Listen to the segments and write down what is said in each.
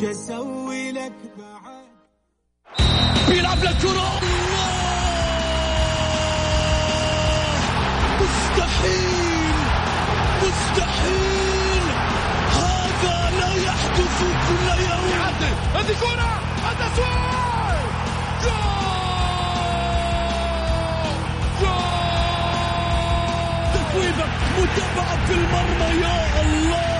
وش أسوي لك بعد؟ بيلعب للكرة مستحيل. مستحيل. هذا لا يحدث كل يوم. هذه كرة. التسويق جول. جول. تسويبة متابعة في المرمى. يا الله.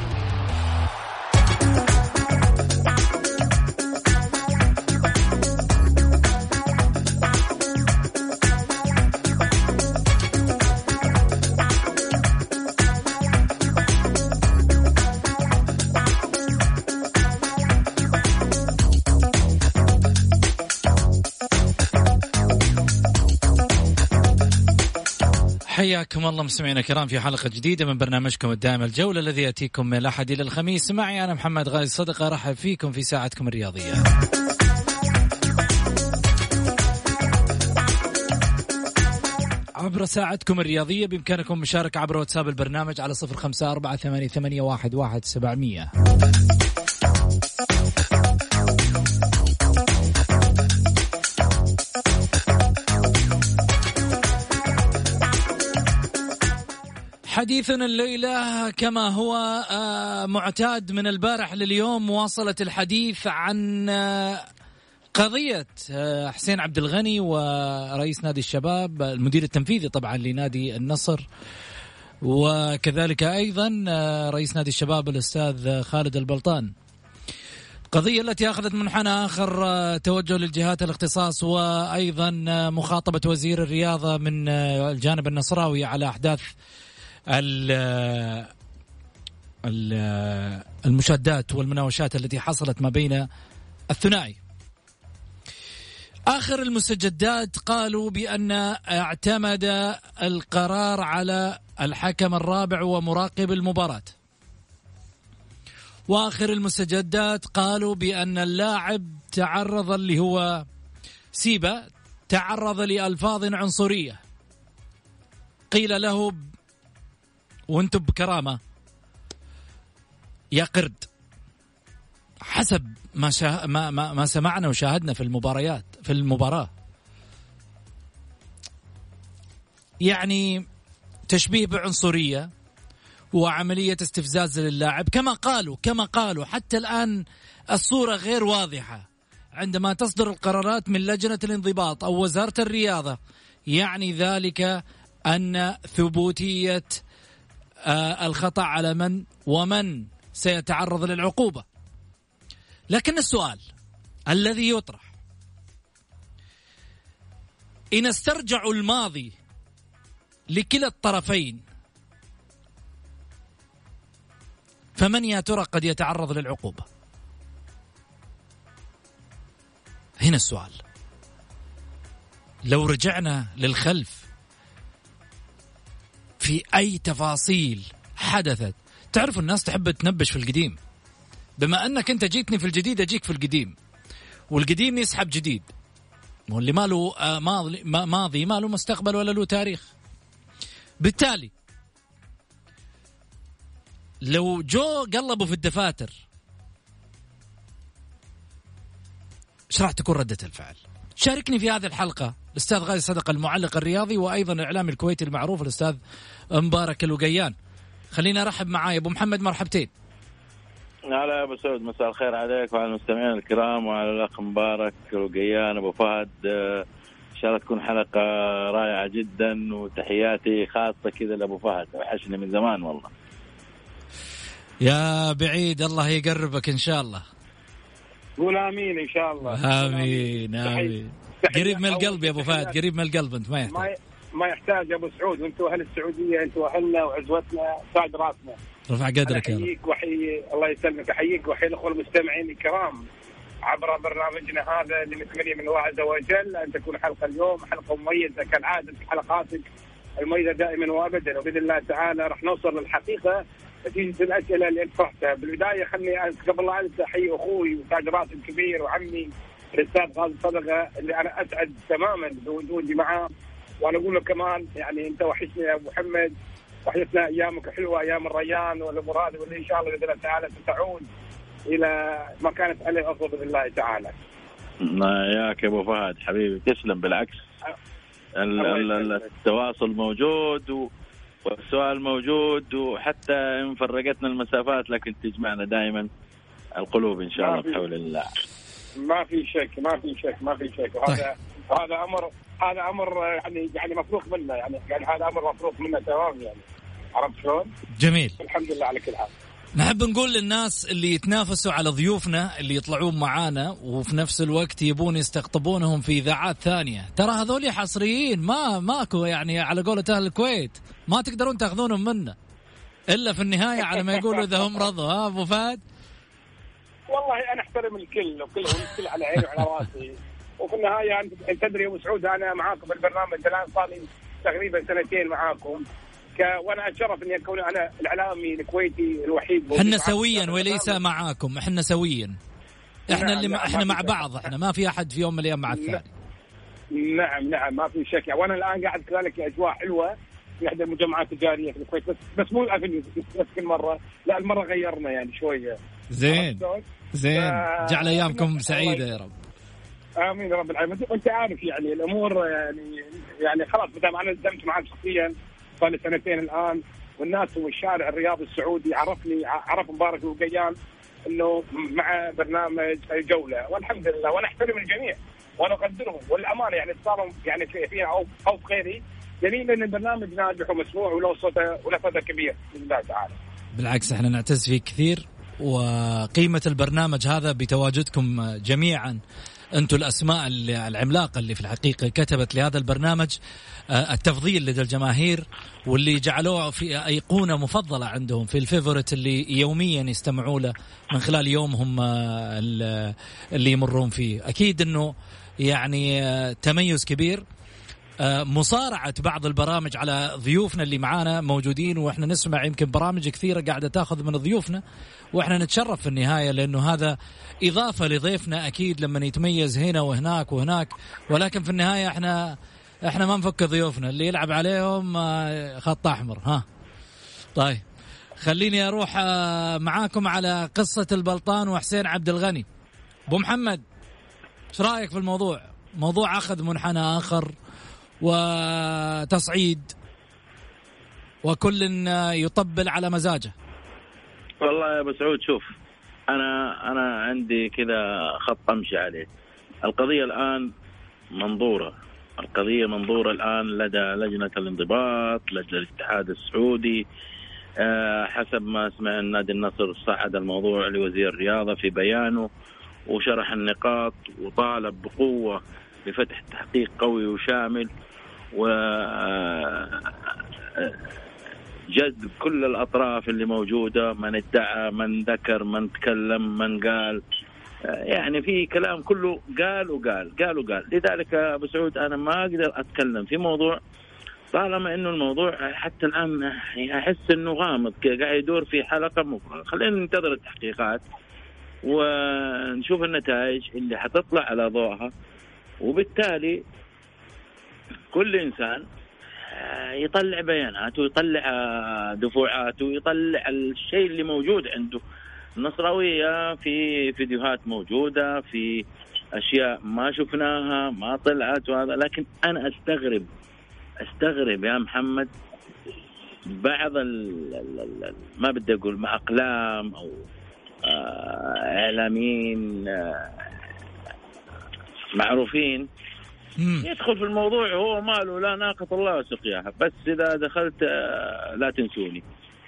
حياكم الله مستمعينا الكرام في حلقة جديدة من برنامجكم الدائم الجولة الذي يأتيكم من الأحد إلى الخميس. معي أنا محمد غازي صدقة أرحب فيكم في ساعتكم الرياضية. عبر ساعتكم الرياضية بإمكانكم مشاركة عبر واتساب البرنامج على صفر خمسة أربعة ثمانية, واحد سبعمية. حديثنا الليلة كما هو آه، معتاد من البارح لليوم مواصلة الحديث عن آه، قضية آه، حسين عبد الغني ورئيس نادي الشباب المدير التنفيذي طبعا لنادي النصر وكذلك أيضا رئيس نادي الشباب الأستاذ خالد البلطان. قضية التي أخذت منحنى آخر توجه للجهات الاختصاص وأيضا مخاطبة وزير الرياضة من الجانب النصراوي على أحداث المشادات والمناوشات التي حصلت ما بين الثنائي. آخر المستجدات قالوا بأن اعتمد القرار على الحكم الرابع ومراقب المباراة. وآخر المستجدات قالوا بأن اللاعب تعرض اللي هو سيبا تعرض لألفاظ عنصرية. قيل له وأنتم بكرامة. يا قرد حسب ما شا... ما ما, ما سمعنا وشاهدنا في المباريات في المباراة. يعني تشبيه بعنصرية وعملية استفزاز للاعب. كما قالوا كما قالوا حتى الآن الصورة غير واضحة. عندما تصدر القرارات من لجنة الانضباط أو وزارة الرياضة يعني ذلك أن ثبوتية الخطأ على من ومن سيتعرض للعقوبة. لكن السؤال الذي يطرح إن استرجعوا الماضي لكلا الطرفين فمن يا ترى قد يتعرض للعقوبة؟ هنا السؤال. لو رجعنا للخلف في أي تفاصيل حدثت. تعرف الناس تحب تنبش في القديم؟ بما أنك أنت جيتني في الجديد أجيك في القديم. والقديم يسحب جديد. واللي ما له آه، ماضي ماضي ما له مستقبل ولا له تاريخ. بالتالي لو جو قلبوا في الدفاتر إيش راح تكون ردة الفعل؟ شاركني في هذه الحلقة. الأستاذ غازي صدق المعلق الرياضي وأيضا الإعلامي الكويتي المعروف الأستاذ مبارك الوقيان. خلينا أرحب معاي. أبو محمد مرحبتين. هلا أبو سعود مساء الخير عليك وعلى المستمعين الكرام وعلى الأخ مبارك الوقيان. أبو فهد إن شاء الله تكون حلقة رائعة جدا وتحياتي خاصة كذا لأبو فهد. وحشني من زمان والله. يا بعيد الله يقربك إن شاء الله. قول آمين إن شاء الله. آمين آمين. قريب من القلب يا أبو فهد قريب من القلب أنت ما يحتاج. ما يحتاج يا أبو سعود وأنتم أهل السعودية أنتم أهلنا وعزوتنا سعد راسنا. رفع قدرك يا أحييك وأحيي الله يسلمك. أحييك وأحيي الأخوة المستمعين الكرام. عبر برنامجنا هذا اللي متمني من الله عز وجل أن تكون حلقة اليوم حلقة مميزة كالعادة في حلقاتك المميزة دائما وابدا. وبإذن الله تعالى راح نوصل للحقيقة. نتيجه الأسئلة اللي انت طرحتها بالبداية خلني قبل لا أنسى احيي أخوي وتاج راس الكبير وعمي الأستاذ غازي صدقه اللي أنا أسعد تماما بوجودي معاه. وأنا أقول له كمان يعني أنت وحشني يا أبو محمد. وحشتنا أيامك حلوة أيام الريان والامور هذه واللي إن شاء الله بإذن الله تعالى ستعود إلى ما كانت عليه افضل بإذن الله تعالى. ياك يا أبو فهد حبيبي تسلم بالعكس. ال- ال- ال- التواصل موجود و- والسؤال موجود وحتى إن فرقتنا المسافات لكن تجمعنا دائما القلوب إن شاء الله بحول الله. ما في شك ما في شك ما في شك. وهذا هذا أمر هذا أمر يعني يعني مفروغ منه يعني يعني هذا أمر مفروغ منه تمام يعني. عرفت شلون؟ جميل. الحمد لله على كل حال. نحب نقول للناس اللي يتنافسوا على ضيوفنا اللي يطلعون معانا وفي نفس الوقت يبون يستقطبونهم في إذاعات ثانية. ترى هذول حصريين ما ماكو يعني على قولة أهل الكويت. ما تقدرون تأخذونهم منا. إلا في النهاية على ما يقولوا إذا هم رضوا ها أبو فهد؟ والله أنا أحترم الكل وكلهم الكل على عيني وعلى راسي. وفي النهاية انت تدري ابو سعود أنا معاكم في البرنامج. الآن صار لي تقريبا سنتين معاكم. وأنا اتشرف إني أكون أنا الإعلامي الكويتي الوحيد. إحنا في سويا وليس. معاكم. إحنا سويا. إحنا نعم، اللي نعم، إحنا مع في. بعض. إحنا ما في أحد في يوم من الأيام مع الثاني. نعم نعم ما في شك. وأنا الآن قاعد كذلك أجواء حلوة في إحدى المجمعات التجاريه في الكويت. بس بس مو الافنيو بس كل مرة. لا المرة غيرنا يعني شوية. زين؟ زين. جعل أيامكم سعيدة يا رب. آمين يا رب العالمين. وانت عارف يعني الأمور يعني يعني خلاص ما دام أنا دمت معك شخصيا صار لي سنتين الآن والناس والشارع الرياضي السعودي عرفني عرف مبارك الوقيان إنه مع برنامج الجولة. والحمد لله وأنا احترم الجميع وأنا اقدرهم والأمانة يعني صاروا يعني في فيها أو أو غيري. دليل إن البرنامج ناجح ومسموع وله صوته وله صدى كبير بإذن الله تعالى. بالعكس إحنا نعتز فيك كثير وقيمة البرنامج هذا بتواجدكم جميعا. أنتم الاسماء العملاقة اللي في الحقيقة كتبت لهذا البرنامج آه، التفضيل لدى الجماهير واللي جعلوه في أيقونة مفضلة عندهم في الفيفورت اللي يوميا يستمعوا له من خلال يومهم آه، ال- اللي يمرون فيه. أكيد إنه يعني آه، تميز كبير. آه، مصارعة بعض البرامج على ضيوفنا اللي معانا موجودين وإحنا نسمع يمكن برامج كثيرة قاعدة تاخذ من ضيوفنا وإحنا نتشرف في النهاية لأنه هذا إضافة لضيفنا أكيد لما يتميز هنا وهناك وهناك. ولكن في النهاية إحنا إحنا ما نفك ضيوفنا اللي يلعب عليهم آه، خط أحمر. ها. طيب خليني أروح آه، معاكم على قصة البلطان وحسين عبد الغني. أبو محمد إيش رأيك في الموضوع؟ موضوع أخذ منحنى آخر. وتصعيد وكل يطبل على مزاجه. والله يا أبو سعود شوف أنا أنا عندي كذا خط أمشي عليه. القضية الآن منظورة. القضية منظورة الآن لدى لجنة الانضباط لدى الاتحاد السعودي أه حسب ما سمع النادي النصر صعد الموضوع لوزير الرياضة في بيانه وشرح النقاط وطالب بقوة بفتح تحقيق قوي وشامل و جذب كل الأطراف اللي موجودة من ادعى من ذكر من تكلم من قال. يعني في كلام كله قال وقال قال وقال. لذلك أبو سعود أنا ما أقدر أتكلم في موضوع طالما إنه الموضوع حتى الآن أحس إنه غامض قاعد يدور في حلقة مفرغه خلينا ننتظر التحقيقات ونشوف النتائج اللي حتطلع على ضوءها. وبالتالي كل إنسان يطلع بياناته ويطلع دفوعاته ويطلع الشيء اللي موجود عنده. النصراوية في فيديوهات موجودة في أشياء ما شفناها ما طلعت وهذا. لكن أنا أستغرب أستغرب يا محمد بعض ال ال ما بدي أقول ما أقلام أو إعلاميين معروفين. يدخل في الموضوع هو ماله لا ناقة الله وسقياها. بس إذا دخلت لا تنسوني.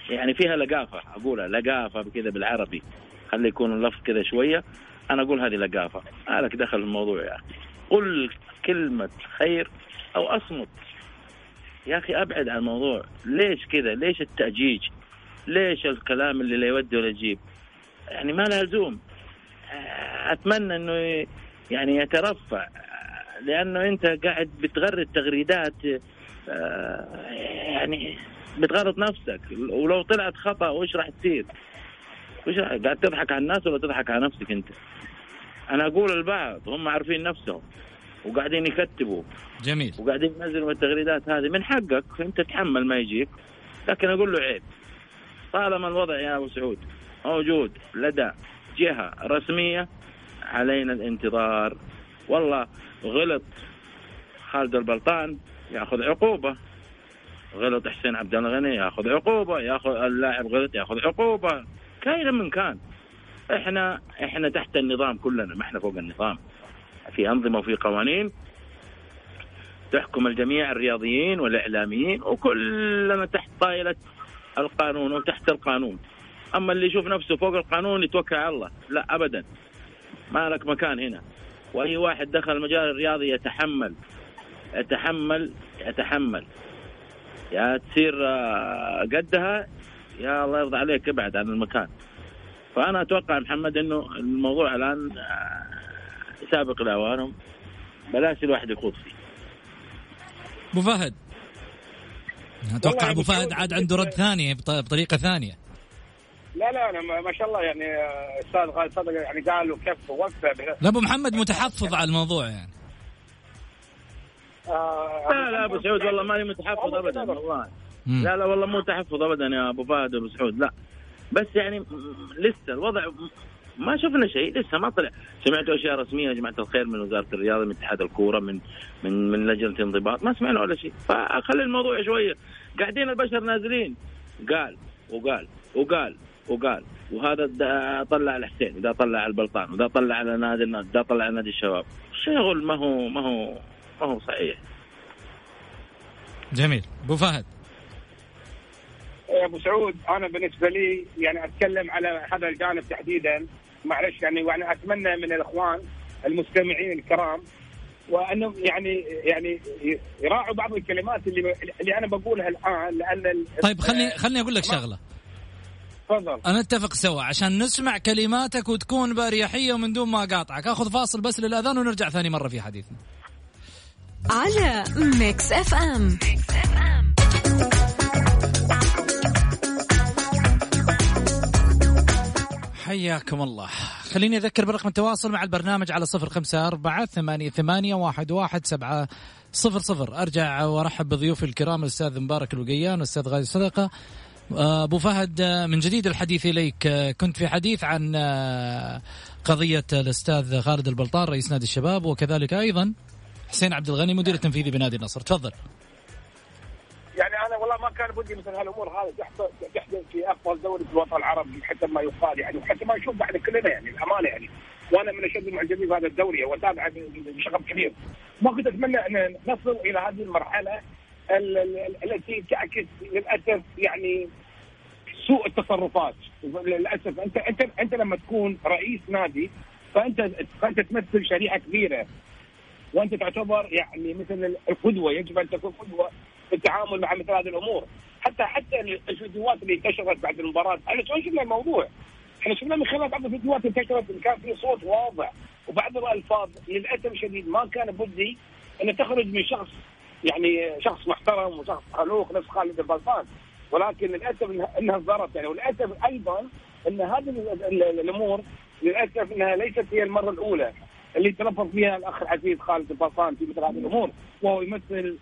يعني فيها لقافة أقولها لقافة كذا بالعربي. خلي يكون اللفظ كذا شوية. أنا أقول هذه لقافة. ما لك دخل في الموضوع يا أخي. قل كلمة خير أو أصمت. يا أخي أبعد عن الموضوع. ليش كذا؟ ليش التأجيج؟ ليش الكلام اللي لا يودي ولا يجيب؟ يعني ما له لزوم. أتمنى أنه يعني يترفع لأنه أنت قاعد بتغرد تغريدات يعني بتغرد نفسك. ولو طلعت خطأ وش راح تصير؟ وش راح قاعد تضحك على الناس ولا تضحك على نفسك أنت؟ أنا أقول البعض هم عارفين نفسهم وقاعدين يكتبوا. جميل. وقاعدين ينزلوا التغريدات هذه. من حقك أنت تتحمل ما يجيك. لكن أقول له عيب. طالما الوضع يا أبو سعود موجود لدى جهة رسمية علينا الانتظار. والله غلط. خالد البلطان ياخذ عقوبة. غلط حسين عبد الغني ياخذ عقوبة. ياخذ اللاعب غلط ياخذ عقوبة. كائنا من كان. إحنا إحنا تحت النظام كلنا. ما إحنا فوق النظام. في أنظمة وفي قوانين. تحكم الجميع الرياضيين والإعلاميين وكلنا تحت طائله القانون وتحت القانون. أما اللي يشوف نفسه فوق القانون يتوكل على الله. لا ابدا. ما لك مكان هنا. وأي واحد دخل المجال الرياضي يتحمل. يتحمل يتحمل. يا تصير آه، قدها يا الله يرضى عليك ابعد عن المكان. فأنا أتوقع محمد إنه الموضوع الآن آه، سابق لأوانهم. بلاش الواحد يخوض فيه. أبو فهد. أتوقع أبو فهد عاد عنده رد ثاني بط- بطريقة ثانية. لا لا أنا ما- ما شاء الله يعني آه، أستاذ خالد صدق يعني قال له كيف وقفه لا أبو محمد متحفظ على الموضوع يعني. آه، لا لا أبو سعود والله ماني متحفظ ابدا والله. مم. لا لا والله مو تحفظ ابدا يا أبو فهد أبو سعود لا. بس يعني لسه الوضع ما شفنا شيء لسه ما طلع. سمعتوا أشياء رسمية يا جماعة الخير من وزارة الرياضة من اتحاد الكورة من من من لجنة انضباط؟ ما سمعنا ولا شيء. فخلي الموضوع شوية. قاعدين البشر نازلين. قال وقال وقال وقال وهذا طلع على حسين وده طلع على البلطان وده طلع على نادي النادي ده طلع على نادي الشباب. شغل ما هو ما هو ما هو صحيح. جميل. أبو فهد. يا أبو سعود أنا بالنسبة لي يعني أتكلم على هذا الجانب تحديدا. معلش يعني يعني أتمنى من الإخوان المستمعين الكرام وأنهم يعني يعني يراعوا بعض الكلمات اللي اللي أنا بقولها الآن لأن طيب خلني خلني أقول لك شغلة. تفضل. أنا أتفق سوا. عشان نسمع كلماتك وتكون باريحية ومن دون ما أقاطعك. أخذ فاصل بس للأذان ونرجع ثاني مرة في حديثنا. على Mix FM حياكم الله. خليني أذكر برقم التواصل مع البرنامج على صفر خمسة أربعة ثمانية, ثمانية واحد, واحد سبعة صفر صفر. أرجع وأرحب بضيوفي الكرام الأستاذ مبارك الوقيان والأستاذ غازي صدقة آه، أبو فهد آه، من جديد الحديث إليك. آه، كنت في حديث عن قضية الأستاذ خالد البلطان رئيس نادي الشباب وكذلك أيضا حسين عبد الغني مدير التنفيذي بنادي النصر تفضل. يعني أنا والله ما كان بدي مثل هالأمور هذه تحدث في أفضل دوري في الوطن العربي حتى ما يقال يعني وحتى ما نشوف بعد كلنا يعني الأمانة يعني. وأنا من اشد المعجبين بهذا الدوري واتابعه بشغف كبير. ما كنت أتمنى أن نصل إلى هذه المرحلة ال- ال- التي تعكس للأسف يعني سوء التصرفات. للأسف انت انت أنت لما تكون رئيس نادي فانت فأنت تمثل شريحه كبيرة. وأنت تعتبر يعني مثل القدوة يجب أن تكون قدوة في التعامل مع مثل هذه الأمور. حتى حتى الفيديوهات اللي انتشرت بعد المباراة إحنا شفنا الموضوع؟ إحنا شفنا من خلال بعض الفيديوهات انتشرت كان في صوت واضح. وبعض الألفاظ للأسف الشديد ما كان بدي إن تخرج من شخص يعني شخص محترم وشخص خلوق نفس خالد البلطان ولكن للأسف انها صدرت يعني وللأسف أيضا إن هذه ال- ال- الأمور للأسف إنها ليست هي المرة الأولى اللي تلفظ فيها الأخ العزيز خالد البلطان في مثل هذه الأمور. وهو يمثل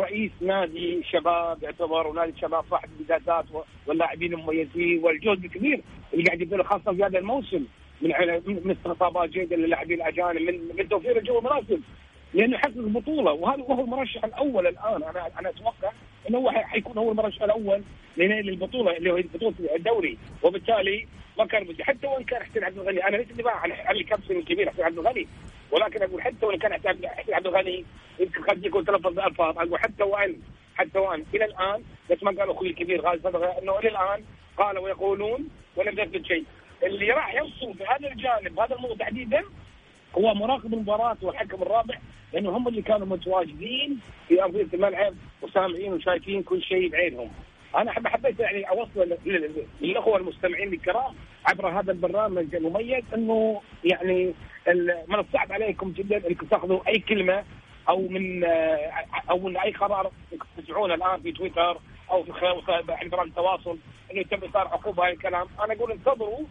رئيس نادي شباب يعتبر ونادي الشباب صاحب الانجازات واللاعبين المميزين والجهد الكبير اللي قاعد يبذله خاصة في هذا الموسم من من استقطابات جيدة للاعبين الأجانب من من توفير الجو المناسب لأنه يحقق البطولة وهذا وهو المرشح الأول الآن أنا أنا أتوقع إنه هو حيكون هو المرشح الأول لنيل البطولة اللي هو بطوله الدوري. وبالتالي ما كان بدي حتى وإن كان حسين عبد الغني أنا ليس دفاع عن الكابتن الكبير حسين عبد الغني ولكن أقول حتى وإن كان حسين عبد- الغني يمكن قد يكون تلفظ بألفاظ. أقول حتى وان حتى وإن. إلى الآن مثل ما قال أخوي الكبير غازي صدقه إنه إلى الآن قال ويقولون ولم يثبت شيء. اللي راح يفصل بهذا الجانب هذا الموضوع تحديدا هو مراقب المباراة والحكم الرابع لأنه هم اللي كانوا متواجدين في أرضية الملعب وسامعين وشايفين كل شيء بعينهم. أنا حب حبيت يعني أوصل لل- لل- للأخوة المستمعين الكرام عبر هذا البرنامج المميز أنه يعني من الصعب عليكم جدا أنكم تأخذوا أي كلمة أو من آه، أو من أي قرار تسمعونه الآن في تويتر أو في خلال عند التواصل أنه يتم إصدار عقوبة هاي الكلام، أنا أقول انتظروا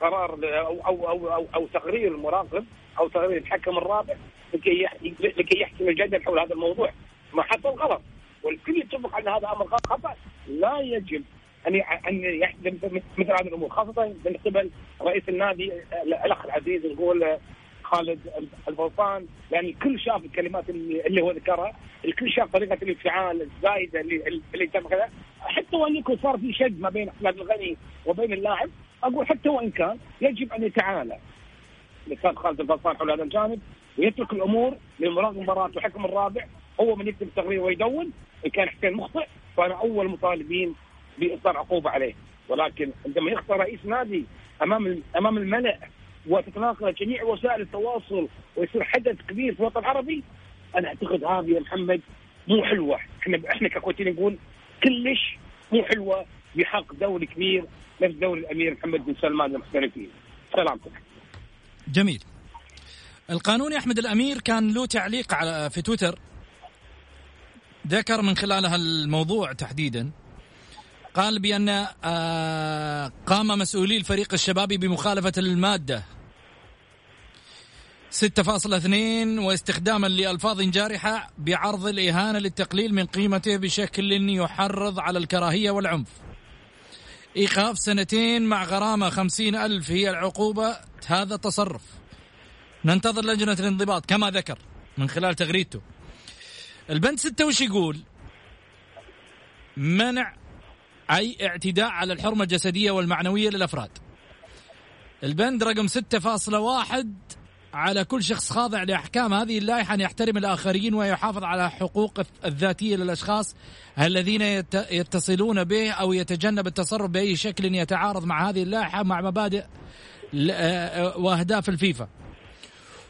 قرار أو أو أو أو, أو تقرير المراقب أو الحكم الرابع لكي لكي يحسم الجدل حول هذا الموضوع. ما حصل غلط. والكل يتفق ان هذا أمر خطأ. لا يجب أن أن يحسم مثل هذه الأمور خاصة من قبل رئيس النادي آه، الأخ العزيز نقول آه، خالد الفوطان لأن الكل شاف الكلمات اللي, اللي هو ذكرها، الكل شاف طريقة الانفعال الزايدة اللي اللي تم كذا، حتى وإن يكون صار في شد ما بين أحمد الغني وبين اللاعب، أقول حتى وإن كان يجب أن يتعالى. الاستاذ خالد الفوطان حول هذا الجانب ويترك الأمور لمراقب المباراة وحكم الرابع هو من يكتب التقرير ويدون إن كان حسين مخطئ فأنا أول مطالبين بإصدار عقوبة عليه. ولكن عندما يخطئ رئيس نادي أمام أمام الملأ وتتناقل جميع وسائل التواصل ويصير حدث كبير في الوطن العربي أنا أعتقد هذه يا محمد مو حلوة. إحنا إحنا ككويتيين نقول كلش مو حلوة بحق دوري كبير نفس دوري الأمير محمد بن سلمان للمحترفين سلامتك جميل. القانوني أحمد الأمير كان له تعليق على في تويتر. ذكر من خلال هالموضوع تحديدا. قال بأن آه، قام مسؤولي الفريق الشبابي بمخالفة المادة. 6.2 واستخداما لألفاظ جارحة بعرض الإهانة للتقليل من قيمته بشكل يحرض على الكراهية والعنف. إيقاف سنتين مع غرامة خمسين ألف هي العقوبة. هذا تصرف ننتظر لجنة الانضباط كما ذكر من خلال تغريدته. البند ستة وش يقول؟ منع أي اعتداء على الحرمة الجسدية والمعنوية للأفراد. البند رقم 6.1 على كل شخص خاضع لأحكام هذه اللائحة أن يحترم الآخرين ويحافظ على حقوق الذاتية للأشخاص الذين يت- يتصلون به أو يتجنب التصرف بأي شكل يتعارض مع هذه اللائحة مع مبادئ ل- آه، وأهداف الفيفا.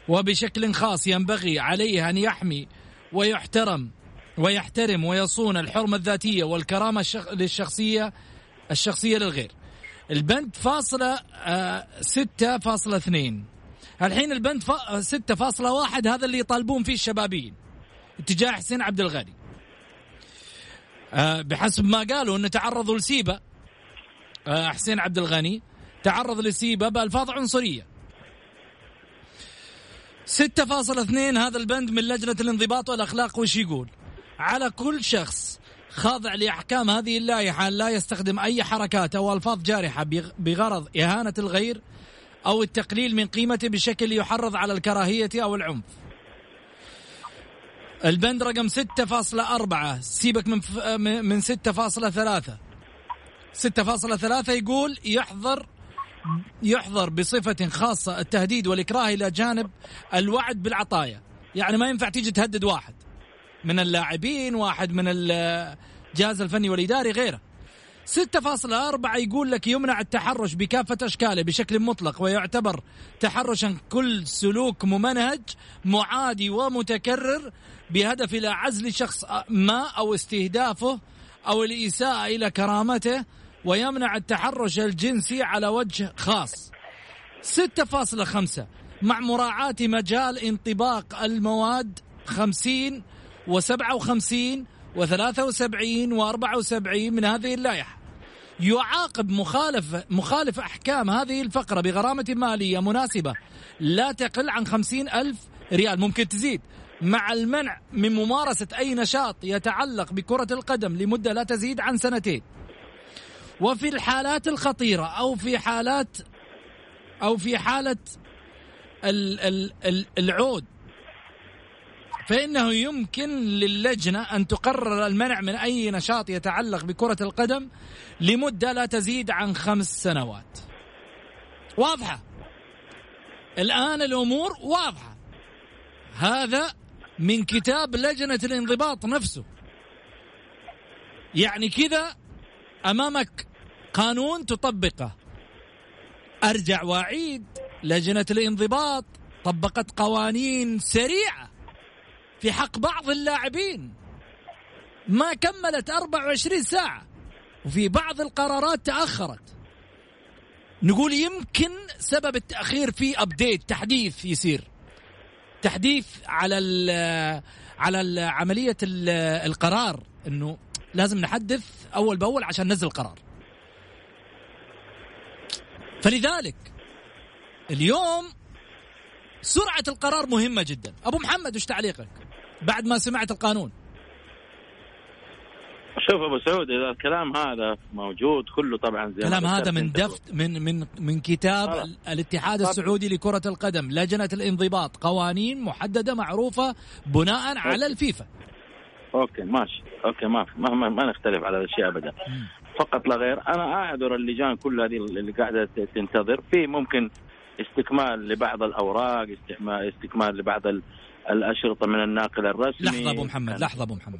وبشكل خاص ينبغي عليه أن يحمي ويحترم ويحترم ويصون الحرمة الذاتية والكرامة الشخ... للشخصية الشخصية للغير. البند فاصلة آه، ستة فاصلة اثنين. الحين البند فا... ستة فاصلة واحد هذا اللي يطالبون فيه الشبابيين. اتجاه حسين عبد الغني. آه، بحسب ما قالوا إنه تعرضوا لسيبة. آه، حسين عبد الغني تعرض لسيبة بألفاظ عنصرية. 6.2 هذا البند من لجنة الانضباط والأخلاق. وش يقول؟ على كل شخص خاضع لأحكام هذه اللائحة أن لا يستخدم أي حركات أو ألفاظ جارحة بغ- بغرض إهانة الغير أو التقليل من قيمته بشكل يحرض على الكراهية أو العنف. البند رقم 6.4 سيبك من. من 6.3 6.3 يقول يحظر يحظر بصفة خاصة التهديد والإكراه إلى جانب الوعد بالعطايا. يعني ما ينفع تيجي تهدد واحد. من اللاعبين واحد من الجهاز الفني والإداري غيره. 6.4 يقول لك يمنع التحرش بكافة أشكاله بشكل مطلق ويعتبر تحرشا كل سلوك ممنهج معادي ومتكرر بهدف إلى عزل شخص ما أو استهدافه أو الإساءة إلى كرامته ويمنع التحرش الجنسي على وجه خاص. 6.5 مع مراعاة مجال انطباق المواد 50 و57 و73 و74 من هذه اللائحة. يعاقب مخالف مخالف أحكام هذه الفقرة بغرامة مالية مناسبة لا تقل عن خمسين ألف ريال. ممكن تزيد. مع المنع من ممارسة أي نشاط يتعلق بكرة القدم لمدة لا تزيد عن سنتين. وفي الحالات الخطيرة أو في حالات أو في حالة ال ال ال العود فإنه يمكن للجنة أن تقرر المنع من أي نشاط يتعلق بكرة القدم لمدة لا تزيد عن خمس سنوات. واضحة؟ الآن الأمور واضحة. هذا من كتاب لجنة الانضباط نفسه. يعني كذا أمامك قانون تطبقه. أرجع وأعيد. لجنة الانضباط طبقت قوانين سريعة. في حق بعض اللاعبين. ما كملت 24 ساعة وفي بعض القرارات تأخرت. نقول يمكن سبب التأخير في أبديت تحديث يصير. تحديث على ال على عملية ال القرار إنه لازم نحدث أول بأول عشان ننزل القرار. فلذلك اليوم سرعة القرار مهمة جدا. أبو محمد وش تعليقك؟ بعد ما سمعت القانون. شوف أبو سعود إذا الكلام هذا موجود كله طبعا زي الكلام هذا من. دفت من من من كتاب. ال- الاتحاد السعودي لكرة القدم لجنة الانضباط. قوانين محددة معروفة بناء على الفيفا. okay ماشي. okay ما ما, ما, ما نختلف على الاشياء ابدا. فقط لا غير أنا أعذر اللجان كل هذه اللي قاعدة تنتظر. في ممكن استكمال لبعض الأوراق استكمال استكمال لبعض ال- الأشرطة من الناقل الرسمي لحظة أبو محمد لحظة أبو محمد.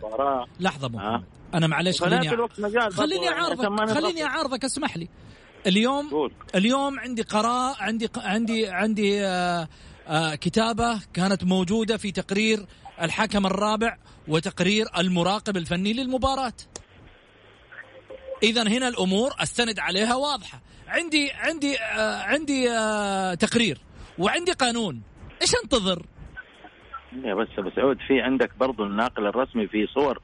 لحظة أبو آه. محمد أنا معلش خليني خليني اعارضك. خليني اعارضك اسمح لي اليوم قول. اليوم عندي قراء عندي عندي عندي آه آه كتابة كانت موجودة في تقرير الحكم الرابع وتقرير المراقب الفني للمباراة اذا هنا الأمور أستند عليها واضحة عندي عندي آه عندي آه تقرير وعندي قانون. إيش انتظر؟ يا بس ابو سعود في عندك برضو الناقل الرسمي في صور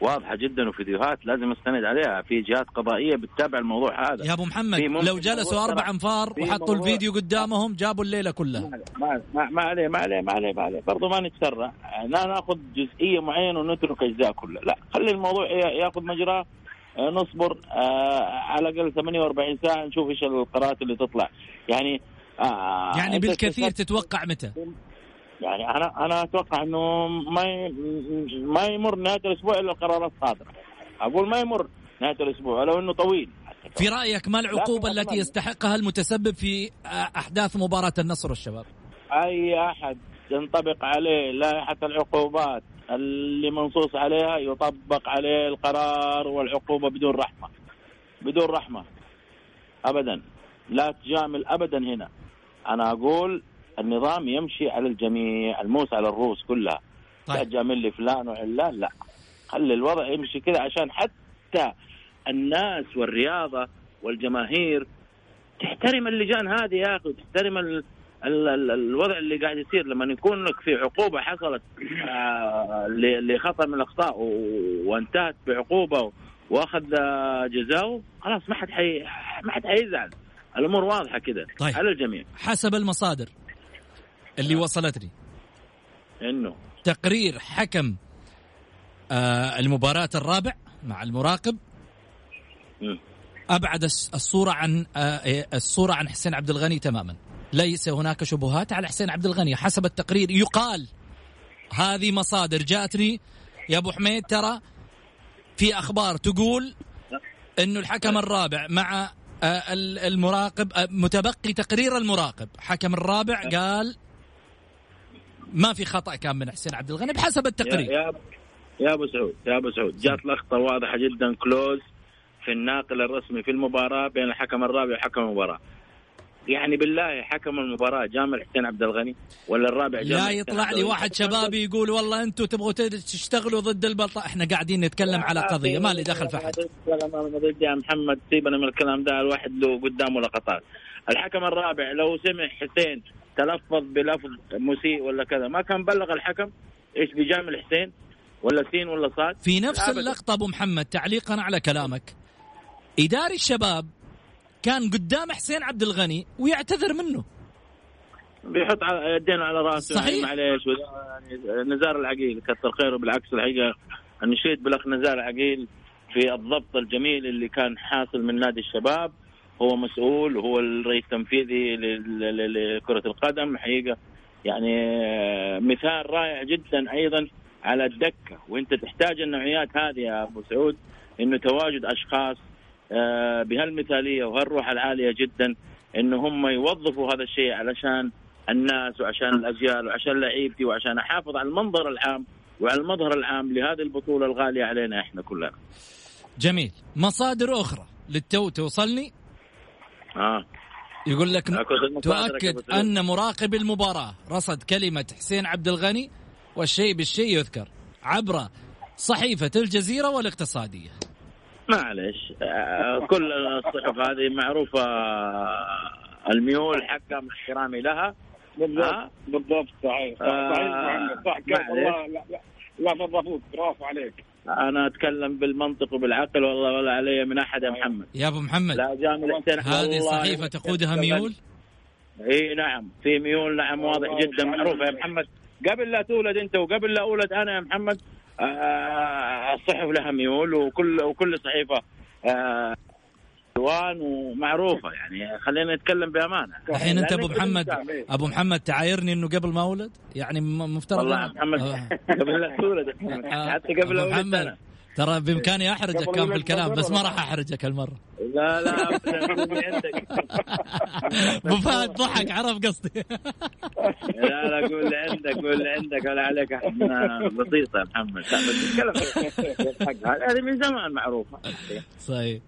واضحة جدا وفيديوهات لازم أستند عليها في جهات قضائية بتتابع الموضوع هذا. يا أبو محمد لو جلسوا أربع أنفار وحطوا الفيديو قدامهم جابوا الليلة كلها. ما ما ما عليه ما عليه ما عليه ما عليه. برضه ما نتسرع. لا ناخذ جزئية معينة ونترك أجزاء كلها. لا خلي الموضوع ياخذ مجراه. نصبر آه، على الأقل 48 ساعة نشوف إيش القرارات اللي تطلع. يعني آه يعني بالكثير تتوقع متى؟ يعني أنا أنا أتوقع إنه ما ما يمر نهاية الأسبوع إلا القرارات صادره أقول ما يمر نهاية الأسبوع ولو إنه طويل. في رأيك ما العقوبة التي يستحقها المتسبب في آه، أحداث مباراة النصر والشباب أي أحد ينطبق عليه لائحه العقوبات. اللي منصوص عليها يطبق عليه القرار والعقوبة بدون رحمة. بدون رحمة. ابدا. لا تجامل ابدا هنا. أنا أقول النظام يمشي على الجميع الموس على الروس كلها. لا طيب. تجامل لي فلان وعلان لا. خلي الوضع يمشي كذا عشان حتى الناس والرياضة والجماهير تحترم اللجان هذه يا أخي وتحترم. الوضع اللي قاعد يصير لما يكون لك في عقوبة حصلت آه. لخطا من الأخطاء. وانتهت بعقوبة وأخذ آه، جزاؤه خلاص ما حد حي... ما حد حيزعل الأمور واضحة كده طيب. على الجميع حسب المصادر اللي وصلتني إنه تقرير حكم آه المباراة الرابع مع المراقب مم. أبعد الصورة عن آه الصورة عن حسين عبد الغني تماما ليس هناك شبهات على حسين عبد الغني. حسب التقرير يقال هذه مصادر جاتني يا أبو حميد ترى في أخبار تقول إنه الحكم الرابع مع آه، ال- المراقب آه، متبقي تقرير المراقب. حكم الرابع قال ما في خطأ كان من حسين عبد الغني بحسب التقرير. يا يا أبو سعود يا أبو سعود. جات لقطة واضحة جدا كلوز في الناقل الرسمي في المباراة بين الحكم الرابع وحكم المباراة. يعني بالله حكم المباراة جامل حسين عبد الغني ولا الرابع جامل لا يطلع لي؟ واحد شبابي يقول والله أنتم تبغوا تشتغلوا ضد البلطة إحنا قاعدين نتكلم على قضية ما لي دخل في حد كلام أنا ضد يا محمد سيبنا من الكلام ده الواحد له قدامه لقطات. الحكم الرابع لو سمع حسين تلفظ بلفظ مسيء ولا كذا ما كان بلغ الحكم إيش بيجامل حسين ولا سين ولا صاد؟ في نفس. اللقطة أبو محمد تعليقا على كلامك. إداري الشباب كان قدام حسين عبد الغني ويعتذر منه. بيحط على يدينا على رأسه صحيح. يعني معليش يعني نزار العقيل كثر خيره بالعكس الحقيقة. نشيد بالاخ نزار العقيل في الضبط الجميل اللي كان حاصل من نادي الشباب. هو مسؤول وهو الرئيس التنفيذي لكرة القدم. حقيقة يعني آه، مثال رائع جدا أيضا على الدكة. وأنت تحتاج النوعيات هذه يا أبو سعود إنه تواجد أشخاص بهالمثالية وهالروح العالية جدا إنه هم يوظفوا هذا الشيء علشان الناس وعشان الأجيال وعشان لعيبتي وعشان أحافظ على المنظر العام وعلى المظهر العام لهذه البطولة الغالية علينا إحنا كلنا. جميل مصادر أخرى للتو توصلني آه يقول لك تؤكد. أن مراقب المباراة رصد كلمة حسين عبد الغني والشيء بالشيء يذكر عبر صحيفة الجزيرة والاقتصادية معلش آه كل الصحف هذه معروفة آه، الميول حقها مع احترامي لها. بالضبط آه. بالضبط صحيح آه، صحيح محمد صح. والله لا لا لا تضافوك برافو عليك. أنا أتكلم بالمنطق وبالعقل والله ولا علي من أحد يا محمد. يا أبو محمد لا جامل حسين هذه صحيفة تقودها ميول؟ إي نعم. في ميول نعم واضح جدا معروفة يا محمد. قبل لا تولد أنت وقبل لا أولد أنا يا محمد آه، الصحف لها ميول وكل وكل صحيفة آه، الوان ومعروفة يعني خلينا نتكلم بأمانة الحين أنت أبو محمد. أبو محمد تعايرني إنه قبل ما أولد يعني مفترض والله أنا- محمد آه. قبل لا تولد آه، حتى قبل لا أولد. ترى بإمكاني أحرجك كان في الكلام بس ما راح أحرجك هالمرة. لا لا عندك. أبو فهد ضحك عرف قصدي. لا لا قول اللي عندك قول اللي عندك. ولا عليك إحنا بسيطة يا محمد. هذه من زمان معروفة. صحيح.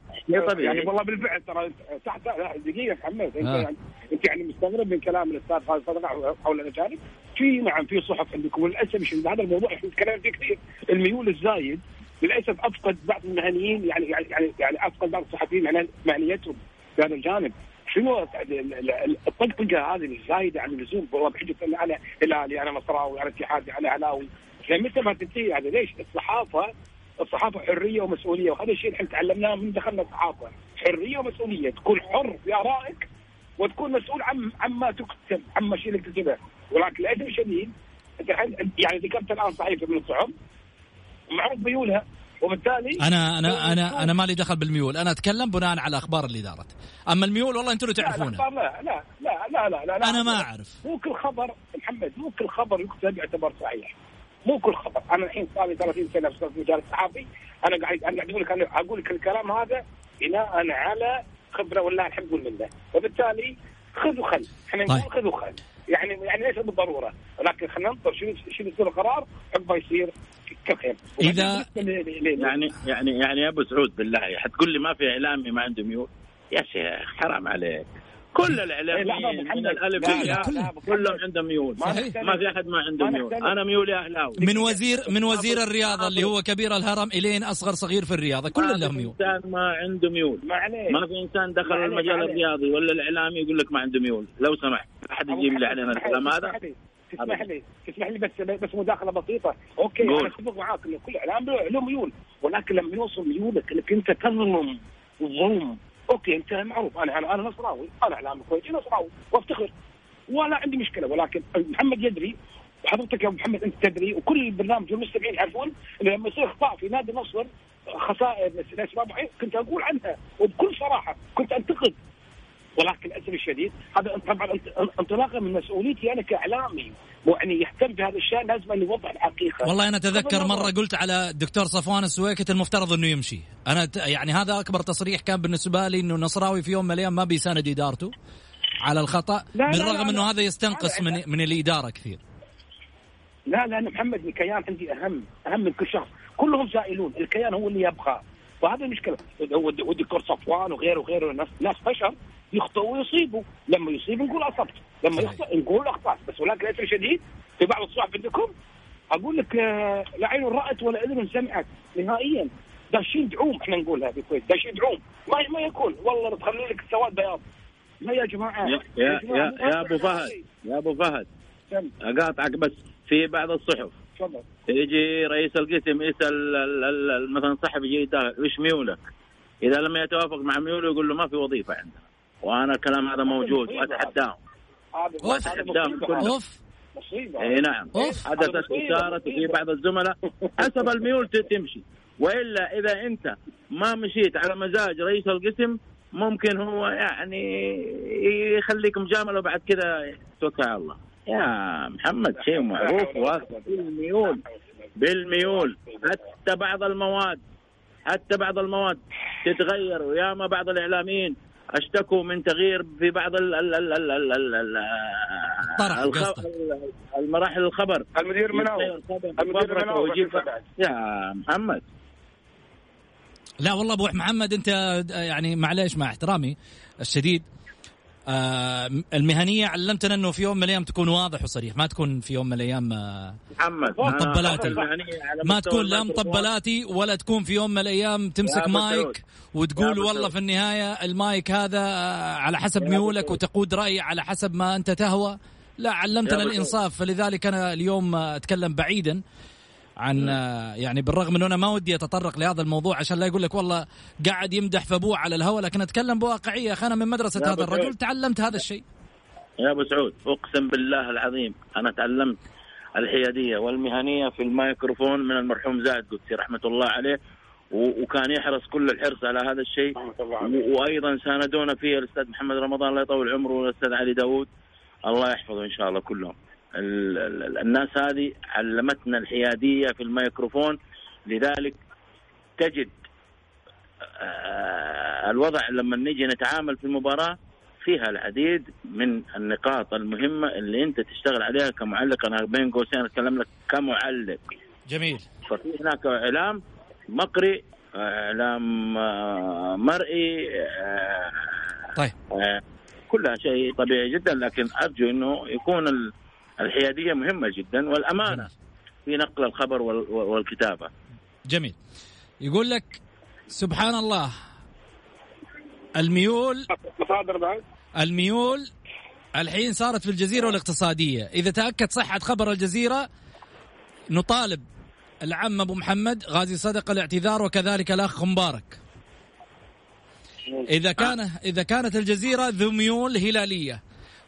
طبيعي. يعني والله بالفعل ترى تحت دقيقة محمد أنت آه. يعني أنت يعني مستغرب من كلام الأستاذ خالد صدقه حول الأجانب. في نعم في صحف عندكم. وللأسف هذا الموضوع إحنا نتكلم فيه كثير. الميول الزايد للأسف أفقد بعض المهنيين يعني يعني يعني, يعني أفقد بعض الصحفيين مهن- مهنيتهم في هذا الجانب. شنو ال- ال- ال- الطقطقة هذه الزايده عن اللزوم والله بحجه ان أنا هلالي أنا نصراوي أنا اتحادي أنا هلاوي لمتى ما تنتهي هذا ليش؟ الصحافه الصحافة حرية ومسؤولية وهذا الشيء إحنا تعلمناه من دخلنا الصحافة. حرية ومسؤولية تكون حر في آرائك وتكون مسؤول عن عما تكتب عما شيء اللي تكتبه. ولكن للاسف الشديد يعني ذكرت الآن صحيفه من الصحف معروف ميولها وبالتالي أنا أنا أنا أنا مالي دخل بالميول. أنا أتكلم بناء على الاخبار اللي دارت. أما الميول والله أنتم اللي لا تعرفونها لا لا لا لا لا لا, لا أنا ما أعرف. مو كل خبر محمد مو كل خبر يكتب يعتبر صحيح. مو كل خبر. أنا الحين صار لي 30 سنة في المجال الصحفي أنا قاعد أنا قاعد أقول لك أنا أقول لك الكلام هذا بناء على خبرة والله الحمد لله. وبالتالي خذ وخل. إحنا نقول طيب. خذ وخل. يعني يعني ليس بالضرورة. ولكن خلينا ننظر شنو شنو يصير القرار؟ عقبه يصير ل- ل- يعني يعني يعني يا أبو سعود بالله حتقول لي ما في اعلامي ما عنده ميول. يا شيخ حرام عليك. كل الإعلاميين من. الألف لا، للياء كلهم. عندهم ميول. ما صحيح. ما في أحد ما عنده ما ميول. أنا ميولي أهلاوي. من وزير من وزير الرياضة اللي هو كبير الهرم إلين أصغر صغير في الرياضة. كل ما لهم في ميول. إنسان ما عنده ميول. ما ما في إنسان دخل ما المجال ما. الرياضي ولا الإعلامي يقول لك ما عنده ميول. لو سمحت. أحد يجيب لي علينا الكلام هذا. تسمح لي تسمح لي بس بس مداخلة بسيطة. okay قول. أنا أتفق معاك إنه كل إعلام له ميول ولكن لما يوصل ميولك إنك أنت تظلم الظلم. okay أنت معروف. أنا أنا أنا نصراوي. أنا اعلامي كويس نصراوي. وأفتخر. ولا عندي مشكلة ولكن محمد يدري وحضرتك يا أبو محمد أنت تدري وكل البرنامج والمستمعين يعرفون إنه لما يصير إخطاء في نادي النصر خسائر لاسباب كنت أقول عنها. وبكل صراحة كنت أنتقد. ولكن للأسف الشديد هذا طبعا انط- انطلاقا من مسؤوليتي أنا كإعلامي يعني يهتم بهذا الشأن لازم أن يوضح الحقيقة والله أنا أتذكر. مرة قلت على الدكتور صفوان السويكت المفترض إنه يمشي أنا يعني هذا أكبر تصريح كان بالنسبة لي إنه نصراوي في يوم من الأيام ما بيساند إدارته على الخطأ لا، بالرغم إنه. هذا يستنقص لا، من لا. من الإدارة كثير لا لا أنا محمد الكيان عندي اهم أهم من كل شخص كلهم زائلون الكيان هو اللي يبقى وهذا المشكلة والدكتور صفوان وغيره وغيره ناس ناس بشر يخطئوا ويصيبوا. لما يصيب نقول أصبت. لما. يخطئ نقول أخطأت. بس ولكن للاسف الشديد في بعض الصحف عندكم؟ أقول لك آه، لا عين رأت ولا أذن سمعت. نهائيا. داشين دعوم إحنا نقولها في الكويت داشين دعوم ما ما يكون. والله تخلوا لك السواد بياض. لا يا جماعة. يا يا يا, يا أبو فهد. يا أبو فهد. أقاطعك بس. في بعض الصحف. تفضل. يجي رئيس القسم يسال ال- ال- ال- مثلا صاحب يجي وش ميولك؟ إذا لم يتوافق مع ميوله يقول له ما في وظيفة عندنا وأنا الكلام هذا موجود واتحداهم. كله. أوف. مصيبة. اي نعم. أوف. حدثت هذا مصيبة، اشاره في. بعض الزملاء. حسب الميول تمشي. وإلا إذا أنت ما مشيت على مزاج رئيس القسم ممكن هو يعني يخليك مجامله وبعد كذا توكل على الله. يا محمد شيء معروف واضح. بالميول. بالميول. حتى بعض المواد حتى بعض المواد تتغير. وياما بعض الإعلاميين أشتكوا من تغيير في بعض ال ال ال ال ال ال ال طرح الخ- قصدك. المراحل الخبر. المدير خبر المدير. يا محمد. لا والله أبو محمد أنت يعني معليش مع احترامي الشديد. المهنية علمتنا إنه في يوم من الأيام تكون واضح وصريح ما تكون في يوم من الأيام آه محمد مطبلاتي. على ما تكون لا. مطبلاتي ولا تكون في يوم من الأيام تمسك مايك وتقول والله. في النهاية المايك هذا آه، على حسب ميولك. وتقود راي على حسب ما أنت تهوى لا علمتنا الإنصاف فلذلك أنا اليوم آه، أتكلم بعيدا عن آه، يعني بالرغم أنه أنا ما ودي أتطرق لهذا الموضوع عشان لا يقول لك والله قاعد يمدح في ابوه على الهواء لكن أتكلم بواقعية أخي أنا من مدرسة هذا الرجل سعود. تعلمت هذا الشيء. يا أبو سعود أقسم بالله العظيم أنا تعلمت الحيادية والمهنية في الميكروفون من المرحوم زاهد قدسي رحمة الله عليه وكان يحرص كل الحرص على هذا الشيء وأيضا ساندونا فيه الأستاذ محمد رمضان الله يطول عمره والأستاذ علي داوود. الله يحفظه إن شاء الله كلهم. الناس هذه علمتنا الحيادية في الميكروفون. لذلك تجد آه، الوضع لما نيجي نتعامل في المباراه فيها العديد من النقاط المهمة اللي أنت تشتغل عليها كمعلق. أنا بين قوسين أتكلم لك كمعلق. جميل. ففي هناك إعلام مقري إعلام آه، مرئي آه، طيب. كلها شيء طبيعي جدا. لكن أرجو إنه يكون ال- الحيادية مهمة جدا والأمانة في نقل الخبر وال- والكتابة. جميل. يقول لك سبحان الله الميول مصادر بعد. الميول الحين صارت في الجزيرة والاقتصادية إذا تأكد صحة خبر الجزيرة نطالب العم أبو محمد غازي صدقة الاعتذار وكذلك الأخ مبارك. إذا كان إذا كانت الجزيرة ذو ميول هلالية.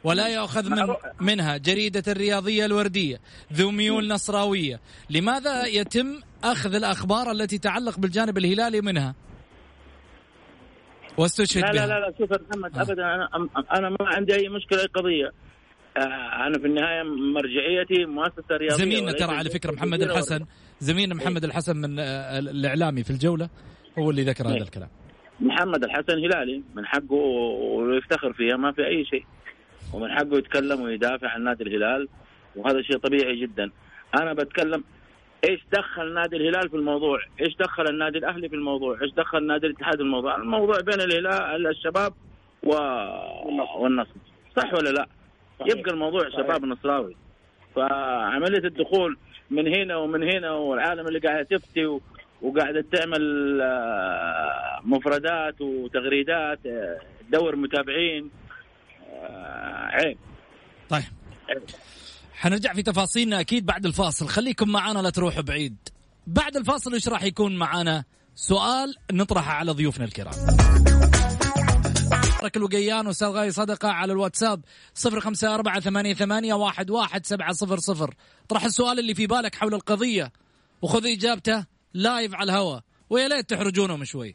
ولا يؤخذ من منها جريدة الرياضية الوردية ذو ميول نصراوية. لماذا يتم أخذ الأخبار التي تعلق بالجانب الهلالي منها؟ واستشهد لا لا لا, لا شوف محمد آه. ابدا أنا أنا ما عندي أي مشكلة أي قضية. آه، أنا في النهاية مرجعيتي مؤسسة رياضية زميلنا ترى على فكرة محمد الحسن زميلنا محمد الحسن من آه، الإعلامي في الجولة هو اللي ذكر هذا إيه. الكلام. محمد الحسن هلالي من حقه ويفتخر فيها ما في أي شيء. ومن حقه يتكلم ويدافع عن نادي الهلال وهذا شيء طبيعي جدا أنا بتكلم إيش دخل نادي الهلال في الموضوع؟ إيش دخل النادي الأهلي في الموضوع؟ إيش دخل نادي الاتحاد في الموضوع؟ الموضوع بين الهلال الشباب و... والنصر صح ولا لا؟ يبقى الموضوع شباب نصراوي فعملية الدخول من هنا ومن هنا والعالم اللي قاعدة تفتي و... وقاعده تعمل آه، مفردات وتغريدات تدور متابعين آه، عيب. طيب. حنرجع في تفاصيلنا أكيد بعد الفاصل. خليكم معنا لا تروحوا بعيد. بعد الفاصل إيش راح يكون معنا سؤال نطرحه على ضيوفنا الكرام. بارك الوقيان واستاذ غاي صدقة على الواتساب صفر خمسة أربعة ثمانية, ثمانية واحد, واحد سبعة صفر صفر. طرح السؤال اللي في بالك حول القضية وخذ إجابته live على الهواء. ويا ليت تحرجونهم شوي.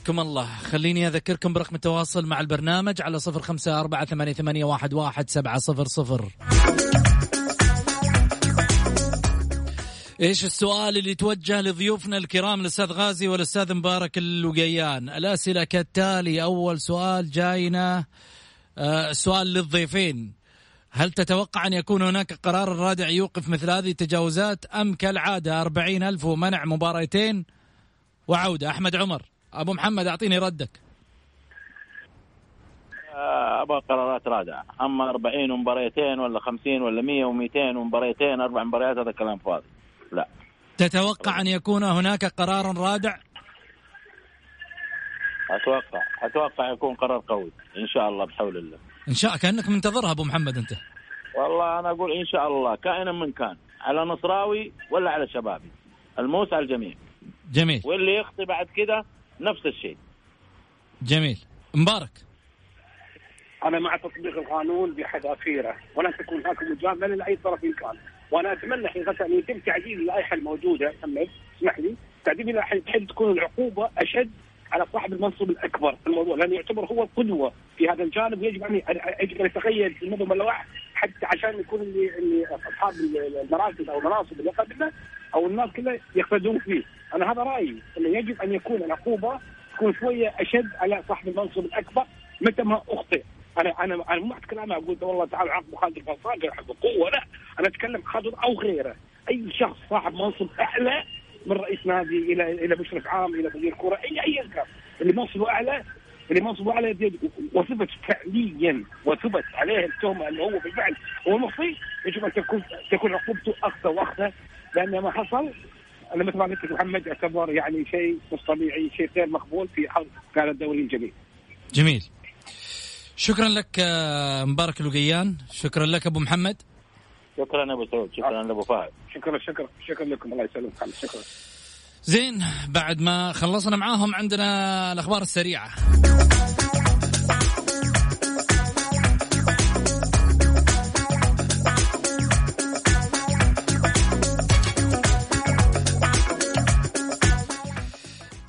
حياكم الله. خليني أذكركم برقم التواصل مع البرنامج على صفر خمسة أربعة ثمانية, واحد سبعة صفر صفر. إيش السؤال اللي توجه لضيوفنا الكرام الأستاذ غازي والأستاذ مبارك اللقيان الأسئلة كالتالي أول سؤال جاينا آه، سؤال للضيفين. هل تتوقع أن يكون هناك قرار رادع يوقف مثل هذه التجاوزات أم كالعادة أربعين ألف ومنع مباراتين؟ وعودة أحمد عمر. أبو محمد أعطيني ردك. آه، أبغى قرارات رادعة. أما 40 ومباريتين ولا 50 ولا 100 و200 ومباريتين أربع مباريات هذا كلام فاضي. لا. تتوقع أن يكون هناك قرار رادع؟ أتوقع. أتوقع يكون قرار قوي إن شاء الله بحول الله. إن شاء كأنك منتظرها أبو محمد أنت. والله أنا أقول إن شاء الله كائنا من كان على نصراوي ولا على شبابي. الموس على الجميع جميل. واللي يخطي بعد كده نفس الشيء. جميل. مبارك. أنا مع تطبيق القانون بحذافيره ولا تكون هناك مجاملة لأي طرف كان. وأنا أتمنى حقيقه أن يتم تعديل اللائحة الموجودة محمد اسمح لي تعديل اللائحة بحيث تكون العقوبة أشد على صاحب المنصب الأكبر في الموضوع لأنه يعتبر هو القدوه في هذا الجانب يجب أن يجب أن يتقيد في النظم اللوائح حتى عشان يكون اللي, اللي أصحاب المراكز أو المناصب اللي قبله أو الناس كلها يقتدون فيه، أنا هذا رأيي إنه يجب أن يكون العقوبة تكون شوية أشد على صاحب المنصب الأكبر متى ما أخطئ. أنا أنا أنا مو كلامي أقول والله تعالى عاقبوا خالد القصار بقوه لا. أنا أتكلم خالد أو غيره. أي شخص صاحب منصب أعلى من رئيس نادي إلى إلى مشرف عام إلى مدير كره اي ايا كان اللي منصبه اعلى اللي منصبه اعلى وثبت فعليا وثبت عليه التهمه انه هو بالفعل هو المخطي يجب أن تكون تكون عقوبته اخذ واخذه لأن ما حصل أنا مثل ما قلت لك محمد يعتبر يعني شيء مش طبيعي شيء غير مقبول في حظ كان الدوري الجميل. جميل. شكرا لك مبارك الوقيان، شكرا لك أبو محمد. شكرا أبو سعود، شكرا ابو فهد. شكرا شكرا شكرا لكم الله يسلمك شكرا. زين بعد ما خلصنا معاهم عندنا الأخبار السريعة.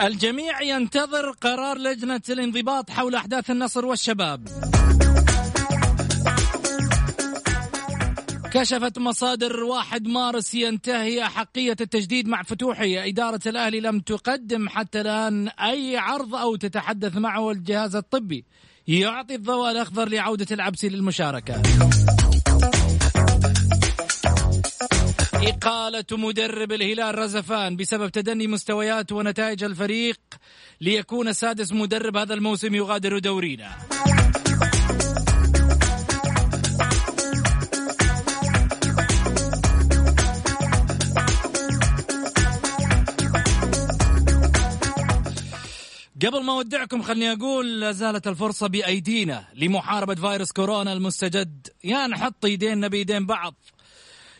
الجميع ينتظر قرار لجنة الانضباط حول أحداث النصر والشباب كشفت مصادر واحد مارس ينتهي أحقية التجديد مع فتوحي. إدارة الأهلي لم تقدم حتى الآن أي عرض أو تتحدث معه الجهاز الطبي. يعطي الضوء الأخضر لعودة العبسي للمشاركة. إقالة مدرب الهلال رزفان بسبب تدني مستويات ونتائج الفريق ليكون سادس مدرب هذا الموسم يغادر دورينا. قبل ما أودعكم خلني أقول لا زالت الفرصة بأيدينا لمحاربة فيروس كورونا المستجد. يا نحط ايدينا بايدين بعض.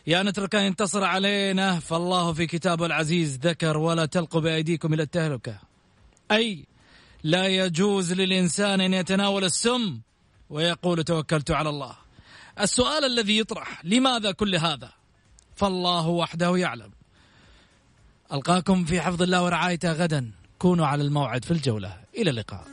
يا نترك أن ينتصر علينا. فالله في كتابه العزيز ذكر ولا تلقوا بأيديكم إلى التهلكة. أي لا يجوز للإنسان أن يتناول السم ويقول توكلت على الله. السؤال الذي يطرح لماذا كل هذا؟ فالله وحده يعلم. ألقاكم في حفظ الله ورعايته غدا. كونوا على الموعد في الجولة. إلى اللقاء.